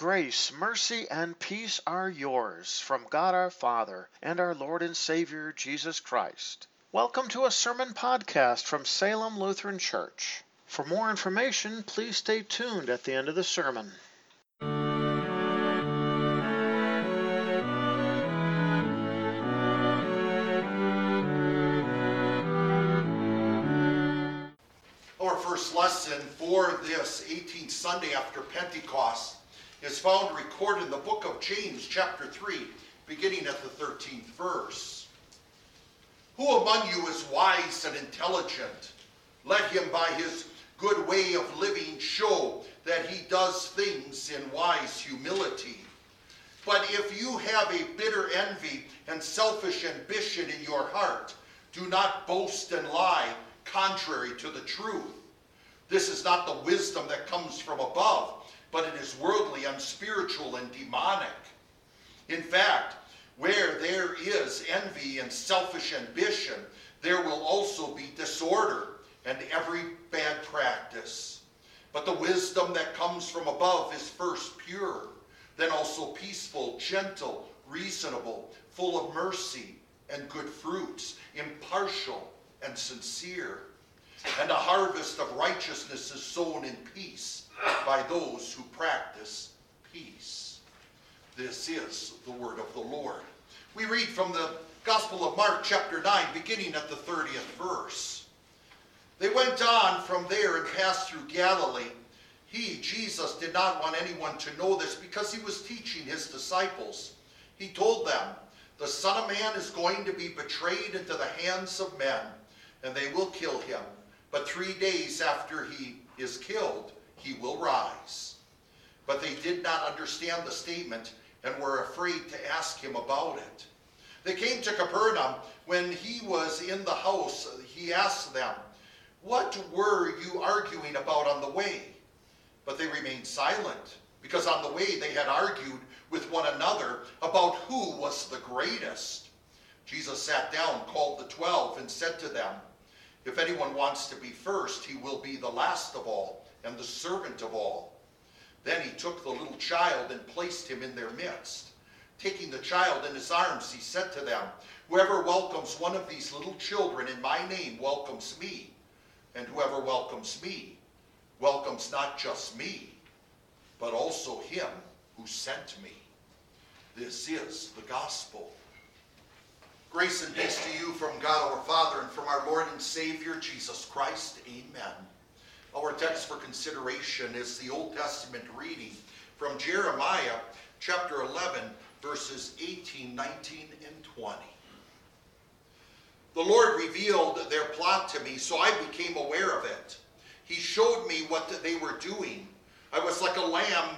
Grace, mercy, and peace are yours from God our Father and our Lord and Savior Jesus Christ. Welcome to a sermon podcast from Salem Lutheran Church. For more information, please stay tuned at the end of the sermon. Our first lesson for this 18th Sunday after Pentecost is found recorded in the book of James, chapter 3, beginning at the 13th verse. Who among you is wise and intelligent? Let him by his good way of living show that he does things in wise humility. But if you have a bitter envy and selfish ambition in your heart, do not boast and lie contrary to the truth. This is not the wisdom that comes from above, but it is worldly, unspiritual, and demonic. In fact, where there is envy and selfish ambition, there will also be disorder and every bad practice. But the wisdom that comes from above is first pure, then also peaceful, gentle, reasonable, full of mercy and good fruits, impartial and sincere. And a harvest of righteousness is sown in peace by those who practice peace. This is the word of the Lord. We read from the Gospel of Mark, chapter 9, beginning at the 30th verse. They went on from there and passed through Galilee. He, Jesus, did not want anyone to know this because he was teaching his disciples. He told them, The Son of Man is going to be betrayed into the hands of men, and they will kill him. But three days after he is killed, he will rise. But they did not understand the statement and were afraid to ask him about it. They came to Capernaum. When he was in the house, he asked them, What were you arguing about on the way? But they remained silent, because on the way they had argued with one another about who was the greatest. Jesus sat down, called the twelve, and said to them, If anyone wants to be first, he will be the last of all and the servant of all. Then he took the little child and placed him in their midst. Taking the child in his arms, he said to them, Whoever welcomes one of these little children in my name welcomes me, and whoever welcomes me welcomes not just me, but also him who sent me. This is the gospel. Grace and peace to you from God our Father and from our Lord and Savior Jesus Christ. Amen. Our text for consideration is the Old Testament reading from Jeremiah chapter 11, verses 18, 19, and 20. The Lord revealed their plot to me, so I became aware of it. He showed me what they were doing. I was like a lamb,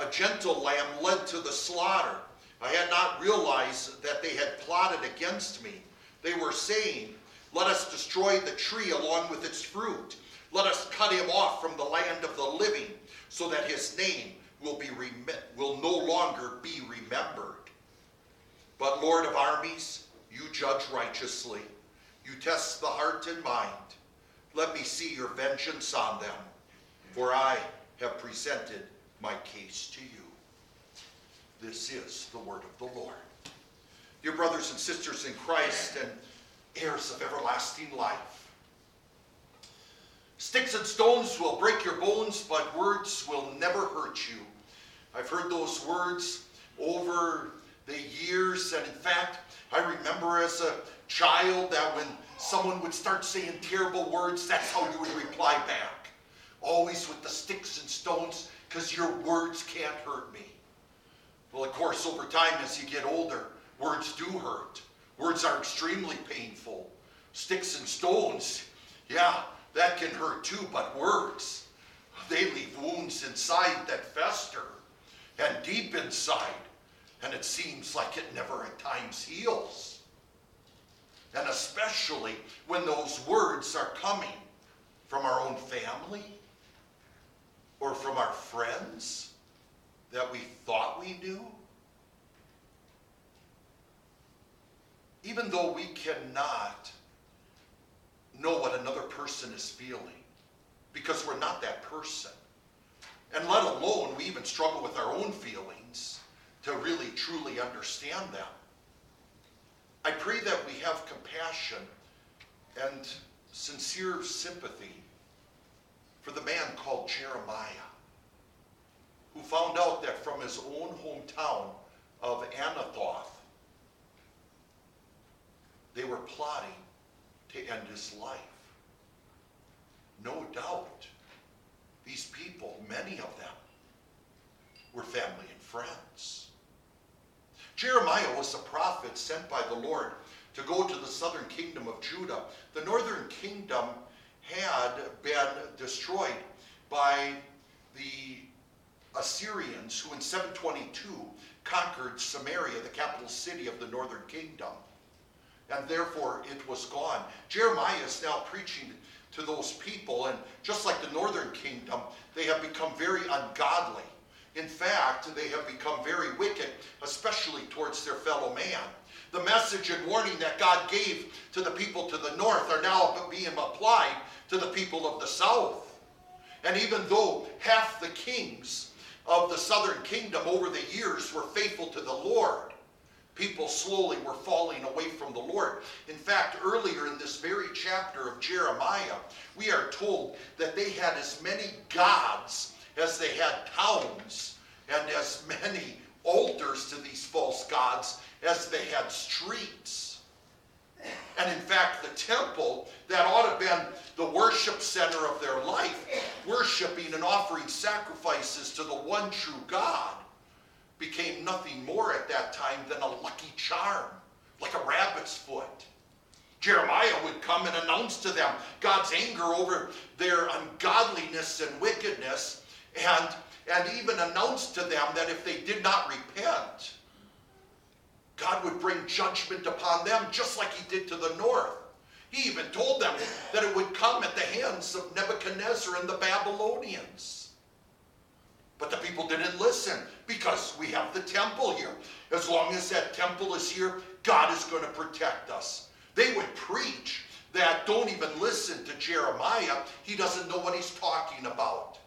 a gentle lamb led to the slaughter. I had not realized that they had plotted against me. They were saying, Let us destroy the tree along with its fruit. Let us cut him off from the land of the living, so that his name will, be rem- will no longer be remembered. But, Lord of armies, you judge righteously. You test the heart and mind. Let me see your vengeance on them, for I have presented my case to you. This is the word of the Lord. Dear brothers and sisters in Christ and heirs of everlasting life, sticks and stones will break your bones, but words will never hurt you. I've heard those words over the years, and in fact, I remember as a child that when someone would start saying terrible words, that's how you would reply back. Always with the sticks and stones, because your words can't hurt me. Well, of course, over time, as you get older, words do hurt. Words are extremely painful. Sticks and stones, yeah, that can hurt too, but words, they leave wounds inside that fester and deep inside, and it seems like it never at times heals. And especially when those words are coming from our own family or from our friends that we thought we knew? Even though we cannot know what another person is feeling, because we're not that person, And let alone, we even struggle with our own feelings to really truly understand them. I pray that we have compassion and sincere sympathy for the man called Jeremiah, who found out that from his own hometown of Anathoth, they were plotting to end his life. No doubt, these people, many of them, were family and friends. Jeremiah was a prophet sent by the Lord to go to the southern kingdom of Judah. The northern kingdom had been destroyed by the Assyrians, who in 722 conquered Samaria, the capital city of the northern kingdom. And therefore it was gone. Jeremiah is now preaching to those people, and just like the northern kingdom, they have become very ungodly. In fact, they have become very wicked, especially towards their fellow man. The message and warning that God gave to the people to the north are now being applied to the people of the south. And even though half the kings of the southern kingdom over the years were faithful to the Lord, people slowly were falling away from the Lord. In fact, earlier in this very chapter of Jeremiah, we are told that they had as many gods as they had towns, and as many altars to these false gods as they had streets. And in fact, the temple that ought to have been the worship center of their life, worshiping and offering sacrifices to the one true God, became nothing more at that time than a lucky charm, like a rabbit's foot. Jeremiah would come and announce to them God's anger over their ungodliness and wickedness, and, and even announce to them that if they did not repent, God would bring judgment upon them just like he did to the north. He even told them that it would come at the hands of Nebuchadnezzar and the Babylonians. But the people didn't listen because we have the temple here. As long as that temple is here, God is going to protect us. They would preach that don't even listen to Jeremiah. He doesn't know what he's talking about.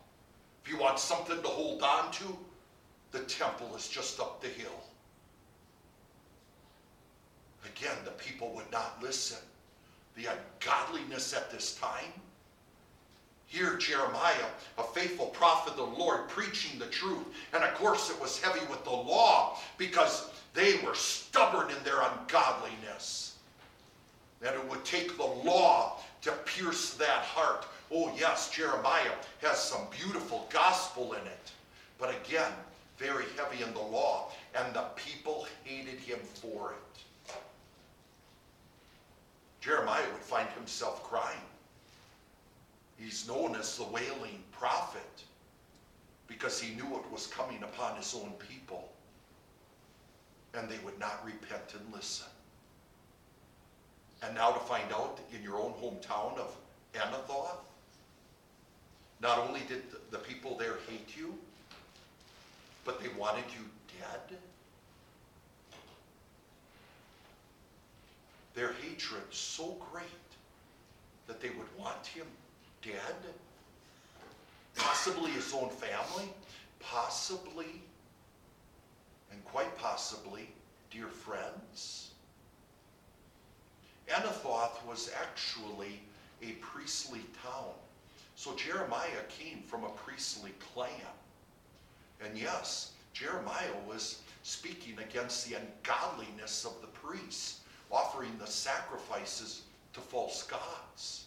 If you want something to hold on to, the temple is just up the hill. Again, the people would not listen. The ungodliness at this time. Here, Jeremiah, a faithful prophet of the Lord, preaching the truth. And of course, it was heavy with the law because they were stubborn in their ungodliness. That it would take the law to pierce that heart. Oh, yes, Jeremiah has some beautiful gospel in it. But again, very heavy in the law. And the people hated him for it. Jeremiah would find himself crying. He's known as the wailing prophet because he knew it was coming upon his own people and they would not repent and listen. And now to find out in your own hometown of Anathoth, not only did the people there hate you, but they wanted you dead. their hatred so great that they would want him dead, possibly his own family, possibly, and quite possibly, dear friends. Anathoth was actually a priestly town. So Jeremiah came from a priestly clan. And yes, Jeremiah was speaking against the ungodliness of the priests offering the sacrifices to false gods.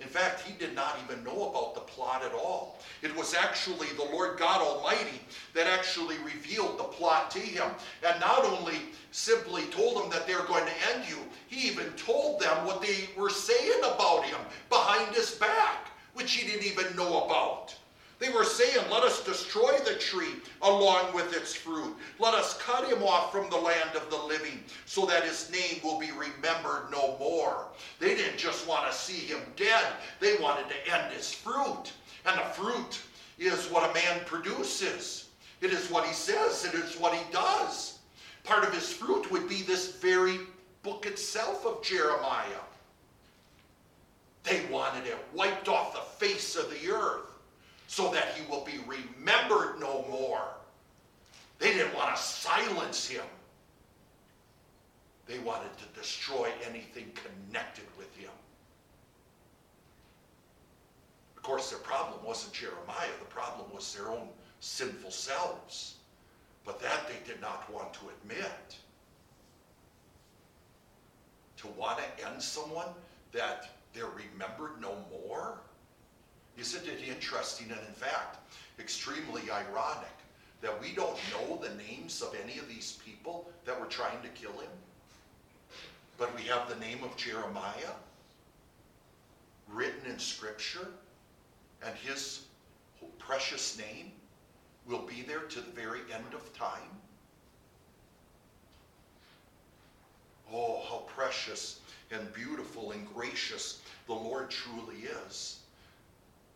In fact, he did not even know about the plot at all. It was actually the Lord God Almighty that actually revealed the plot to him. And not only simply told him that they're going to end you, he even told them what they were saying about him behind his back, which he didn't even know about. They were saying, Let us destroy the tree along with its fruit. Let us cut him off from the land of the living, so that his name will be remembered no more. They didn't just want to see him dead, they wanted to end his fruit. And the fruit is what a man produces, it is what he says, it is what he does. Part of his fruit would be this very book itself of Jeremiah. They wanted it wiped off the face of the earth. So that he will be remembered no more. They didn't want to silence him. They wanted to destroy anything connected with him. Of course, their problem wasn't Jeremiah. The problem was their own sinful selves. But that they did not want to admit. To want to end someone that they're remembered no more? Isn't it interesting and, in fact, extremely ironic that we don't know the names of any of these people that were trying to kill him? But we have the name of Jeremiah written in Scripture, and his precious name will be there to the very end of time. Oh, how precious and beautiful and gracious the Lord truly is.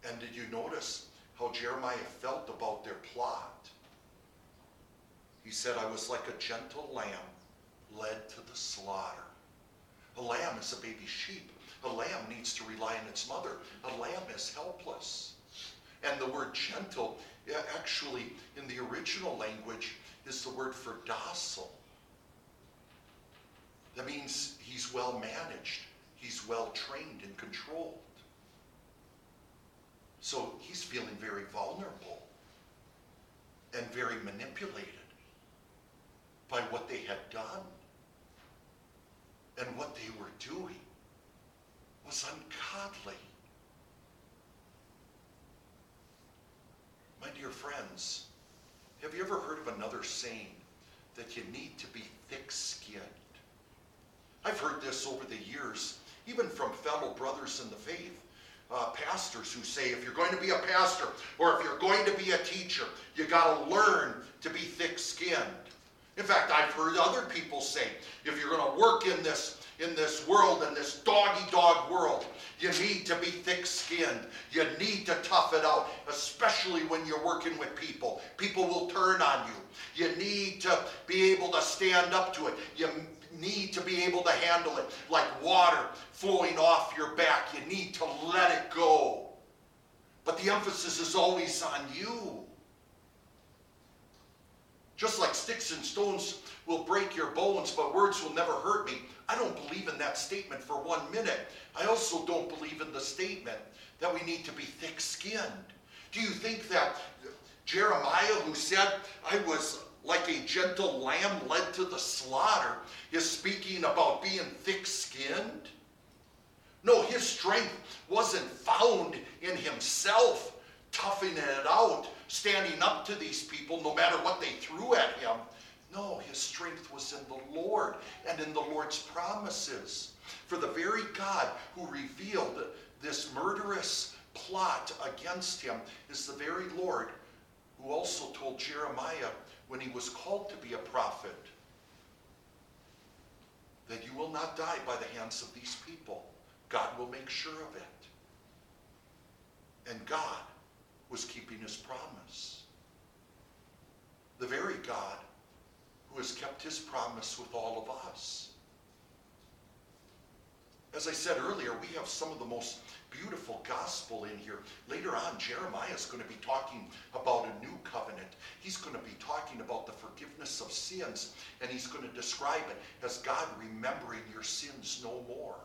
And did you notice how Jeremiah felt about their plot? He said, I was like a gentle lamb led to the slaughter. A lamb is a baby sheep. A lamb needs to rely on its mother. A lamb is helpless. And the word gentle, actually, in the original language, is the word for docile. That means he's well managed, he's well trained and controlled. So he's feeling very vulnerable and very manipulated by what they had done. And what they were doing was ungodly. My dear friends, have you ever heard of another saying that you need to be thick skinned? I've heard this over the years, even from fellow brothers in the faith. Uh, pastors who say if you're going to be a pastor or if you're going to be a teacher, you got to learn to be thick skinned. In fact, I've heard other people say if you're going to work in this in this world, in this doggy dog world, you need to be thick skinned. You need to tough it out, especially when you're working with people. People will turn on you. You need to be able to stand up to it. You need to be able to handle it like water flowing off your back. You need to let it go. But the emphasis is always on you. Just like sticks and stones will break your bones, but words will never hurt me. I don't believe in that statement for one minute. I also don't believe in the statement that we need to be thick skinned. Do you think that Jeremiah, who said, I was like a gentle lamb led to the slaughter, is speaking about being thick skinned? No, his strength wasn't found in himself, toughing it out, standing up to these people no matter what they threw at him. No, his strength was in the Lord and in the Lord's promises. For the very God who revealed this murderous plot against him is the very Lord who also told Jeremiah when he was called to be a prophet that you will not die by the hands of these people. God will make sure of it. And God was keeping his promise. The very God who has kept his promise with all of us. As I said earlier, we have some of the most beautiful gospel in here. Later on, Jeremiah is going to be talking about a new covenant. He's going to be talking about the forgiveness of sins, and he's going to describe it as God remembering your sins no more.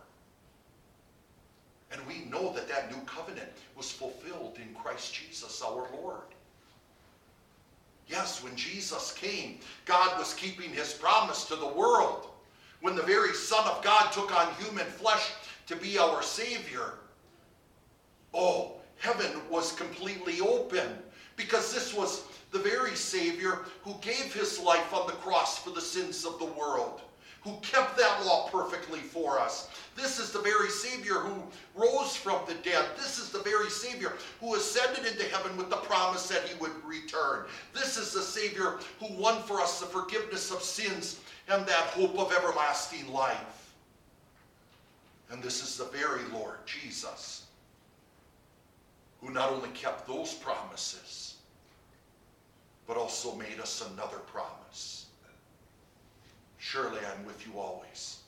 And we know that that new covenant was fulfilled in Christ Jesus our Lord. Yes, when Jesus came, God was keeping his promise to the world. When the very Son of God took on human flesh to be our Savior, oh, heaven was completely open because this was the very Savior who gave his life on the cross for the sins of the world who kept that law perfectly for us. This is the very Savior who rose from the dead. This is the very Savior who ascended into heaven with the promise that he would return. This is the Savior who won for us the forgiveness of sins and that hope of everlasting life. And this is the very Lord Jesus who not only kept those promises, but also made us another promise Surely I'm with you always,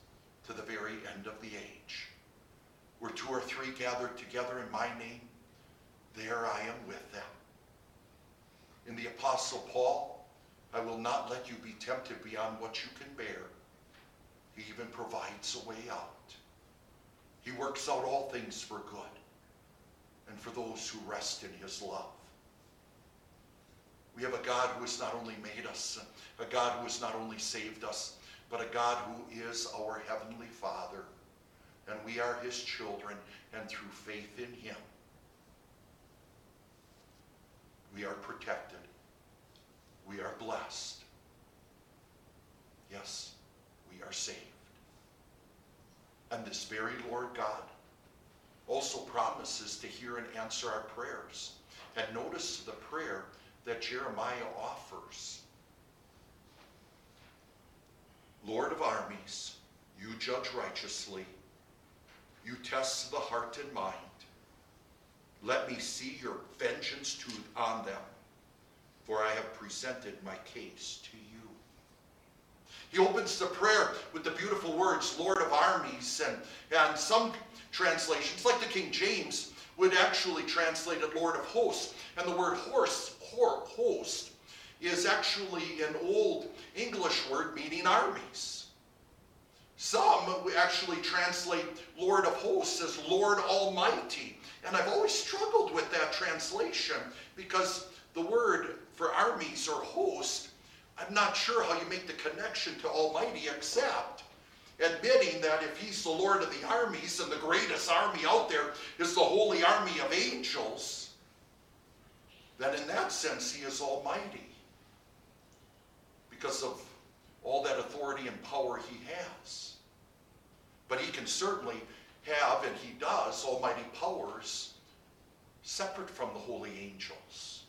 to the very end of the age. Where two or three gathered together in my name, there I am with them. In the Apostle Paul, I will not let you be tempted beyond what you can bear. He even provides a way out. He works out all things for good and for those who rest in his love. We have a God who has not only made us, a God who has not only saved us, but a God who is our Heavenly Father. And we are his children, and through faith in him, we are protected. We are blessed. Yes, we are saved. And this very Lord God also promises to hear and answer our prayers. And notice the prayer that Jeremiah offers. Lord of armies, you judge righteously. You test the heart and mind. Let me see your vengeance to, on them, for I have presented my case to you. He opens the prayer with the beautiful words, Lord of armies, and, and some translations, like the King James, would actually translate it Lord of hosts. And the word horse, host, is actually an old English word meaning armies. Some actually translate Lord of hosts as Lord Almighty. And I've always struggled with that translation because the word for armies or host, I'm not sure how you make the connection to Almighty except admitting that if he's the Lord of the armies and the greatest army out there is the holy army of angels, then in that sense he is almighty because of all that authority and power he has. But he can certainly have, and he does, almighty powers separate from the holy angels.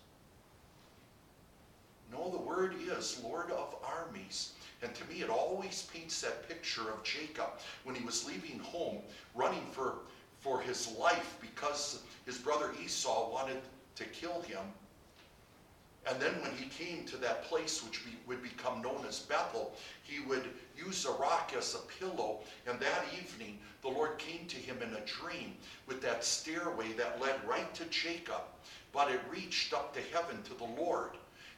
No, the word is Lord of armies. And to me, it always paints that picture of Jacob when he was leaving home, running for, for his life because his brother Esau wanted to kill him. And then when he came to that place which would become known as Bethel, he would use a rock as a pillow. And that evening, the Lord came to him in a dream with that stairway that led right to Jacob, but it reached up to heaven to the Lord.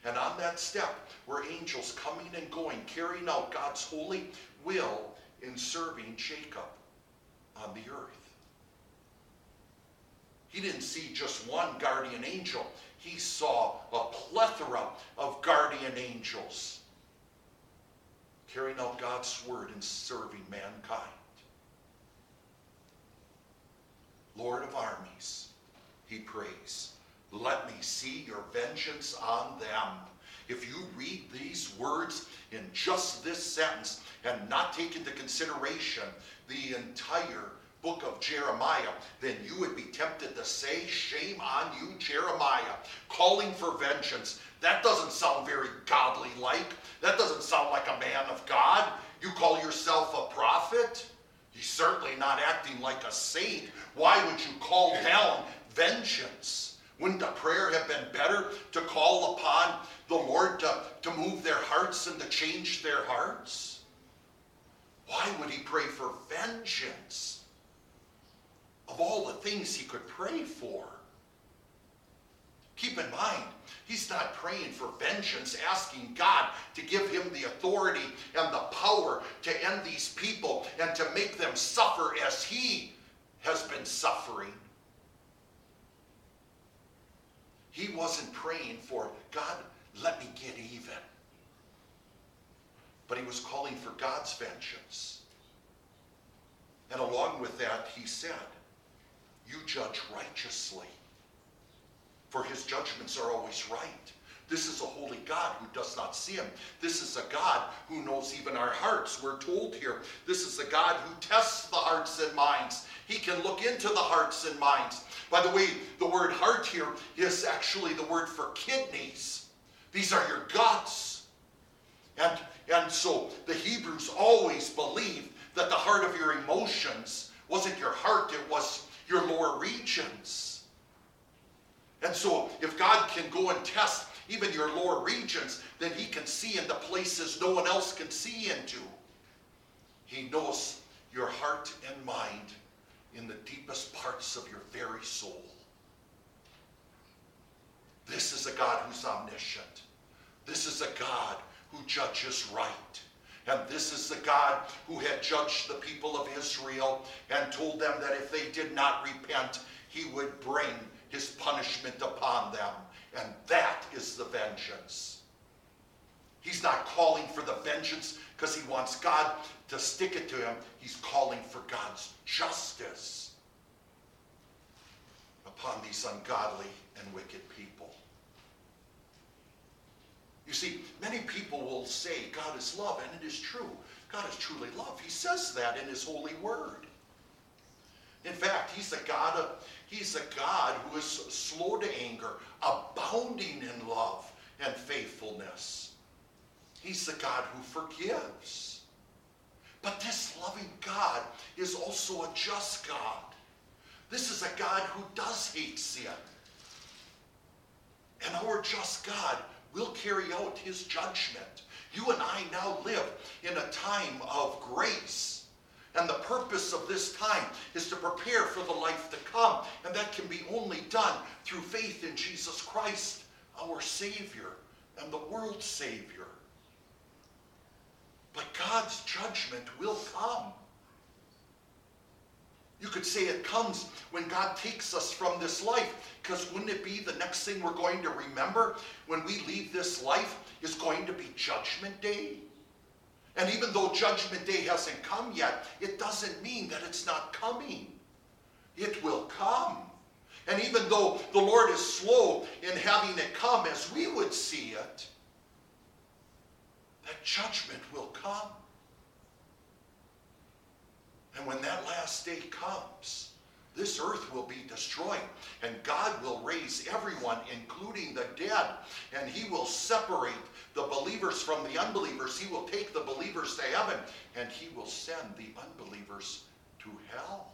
And on that step were angels coming and going, carrying out God's holy will in serving Jacob on the earth. He didn't see just one guardian angel. He saw a plethora of guardian angels carrying out God's word and serving mankind. Lord of armies, he prays. Let me see your vengeance on them. If you read these words in just this sentence and not take into consideration the entire book of Jeremiah, then you would be tempted to say, Shame on you, Jeremiah, calling for vengeance. That doesn't sound very godly like. That doesn't sound like a man of God. You call yourself a prophet? He's certainly not acting like a saint. Why would you call down vengeance? Wouldn't a prayer have been better to call upon the Lord to, to move their hearts and to change their hearts? Why would he pray for vengeance? Of all the things he could pray for. Keep in mind, he's not praying for vengeance, asking God to give him the authority and the power to end these people and to make them suffer as he has been suffering. He wasn't praying for, God, let me get even. But he was calling for God's vengeance. And along with that, he said, You judge righteously, for his judgments are always right. This is a holy God who does not sin. This is a God who knows even our hearts. We're told here, this is a God who tests the hearts and minds. He can look into the hearts and minds. By the way, the word heart here is actually the word for kidneys. These are your guts. And, and so the Hebrews always believed that the heart of your emotions wasn't your heart, it was your lower regions. And so if God can go and test even your lower regions, then he can see into places no one else can see into. He knows your heart and mind in the deepest parts of your very soul. This is a God who's omniscient. This is a God who judges right. And this is the God who had judged the people of Israel and told them that if they did not repent, he would bring his punishment upon them. And that is the vengeance. He's not calling for the vengeance because he wants God to stick it to him. He's calling for God's justice upon these ungodly and wicked people. You see, many people will say God is love, and it is true. God is truly love. He says that in his holy word. In fact, he's a God of, he's a God who is slow to anger, abounding in love and faithfulness. He's the God who forgives. But this loving God is also a just God. This is a God who does hate sin. And our just God will carry out his judgment. You and I now live in a time of grace. And the purpose of this time is to prepare for the life to come. And that can be only done through faith in Jesus Christ, our Savior and the world's Savior. But God's judgment will come. You could say it comes when God takes us from this life, because wouldn't it be the next thing we're going to remember when we leave this life is going to be Judgment Day? And even though Judgment Day hasn't come yet, it doesn't mean that it's not coming. It will come. And even though the Lord is slow in having it come as we would see it, that judgment will come. And when that last day comes, this earth will be destroyed, and God will raise everyone, including the dead, and He will separate the believers from the unbelievers. He will take the believers to heaven, and He will send the unbelievers to hell.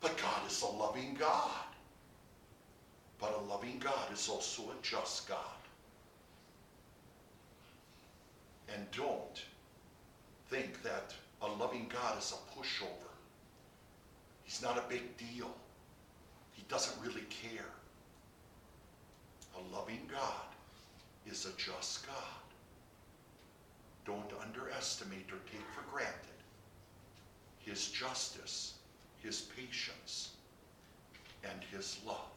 But God is a loving God. But a loving God is also a just God. And don't think that a loving God is a pushover. He's not a big deal. He doesn't really care. A loving God is a just God. Don't underestimate or take for granted his justice, his patience, and his love.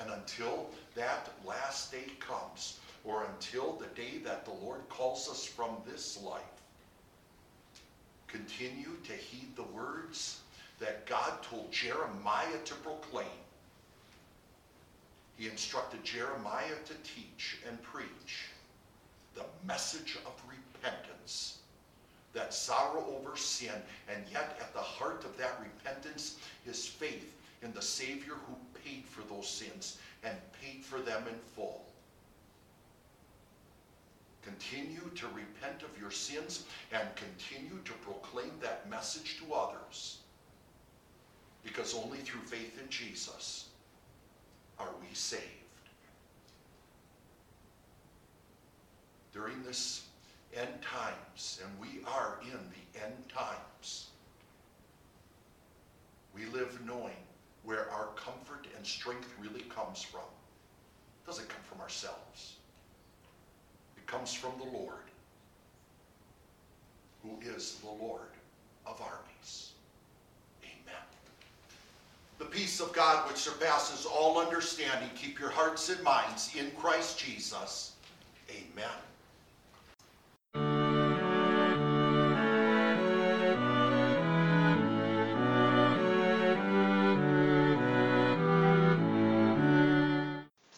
And until that last day comes, or until the day that the Lord calls us from this life, continue to heed the words that God told Jeremiah to proclaim. He instructed Jeremiah to teach and preach the message of repentance, that sorrow over sin, and yet at the heart of that repentance is faith in the Savior who paid for those sins and paid for them in full. Continue to repent of your sins and continue to proclaim that message to others. Because only through faith in Jesus are we saved. During this end times, and we are in the end times, we live knowing where our comfort and strength really comes from. It doesn't come from ourselves comes from the Lord, who is the Lord of armies. Amen. The peace of God, which surpasses all understanding, keep your hearts and minds in Christ Jesus. Amen.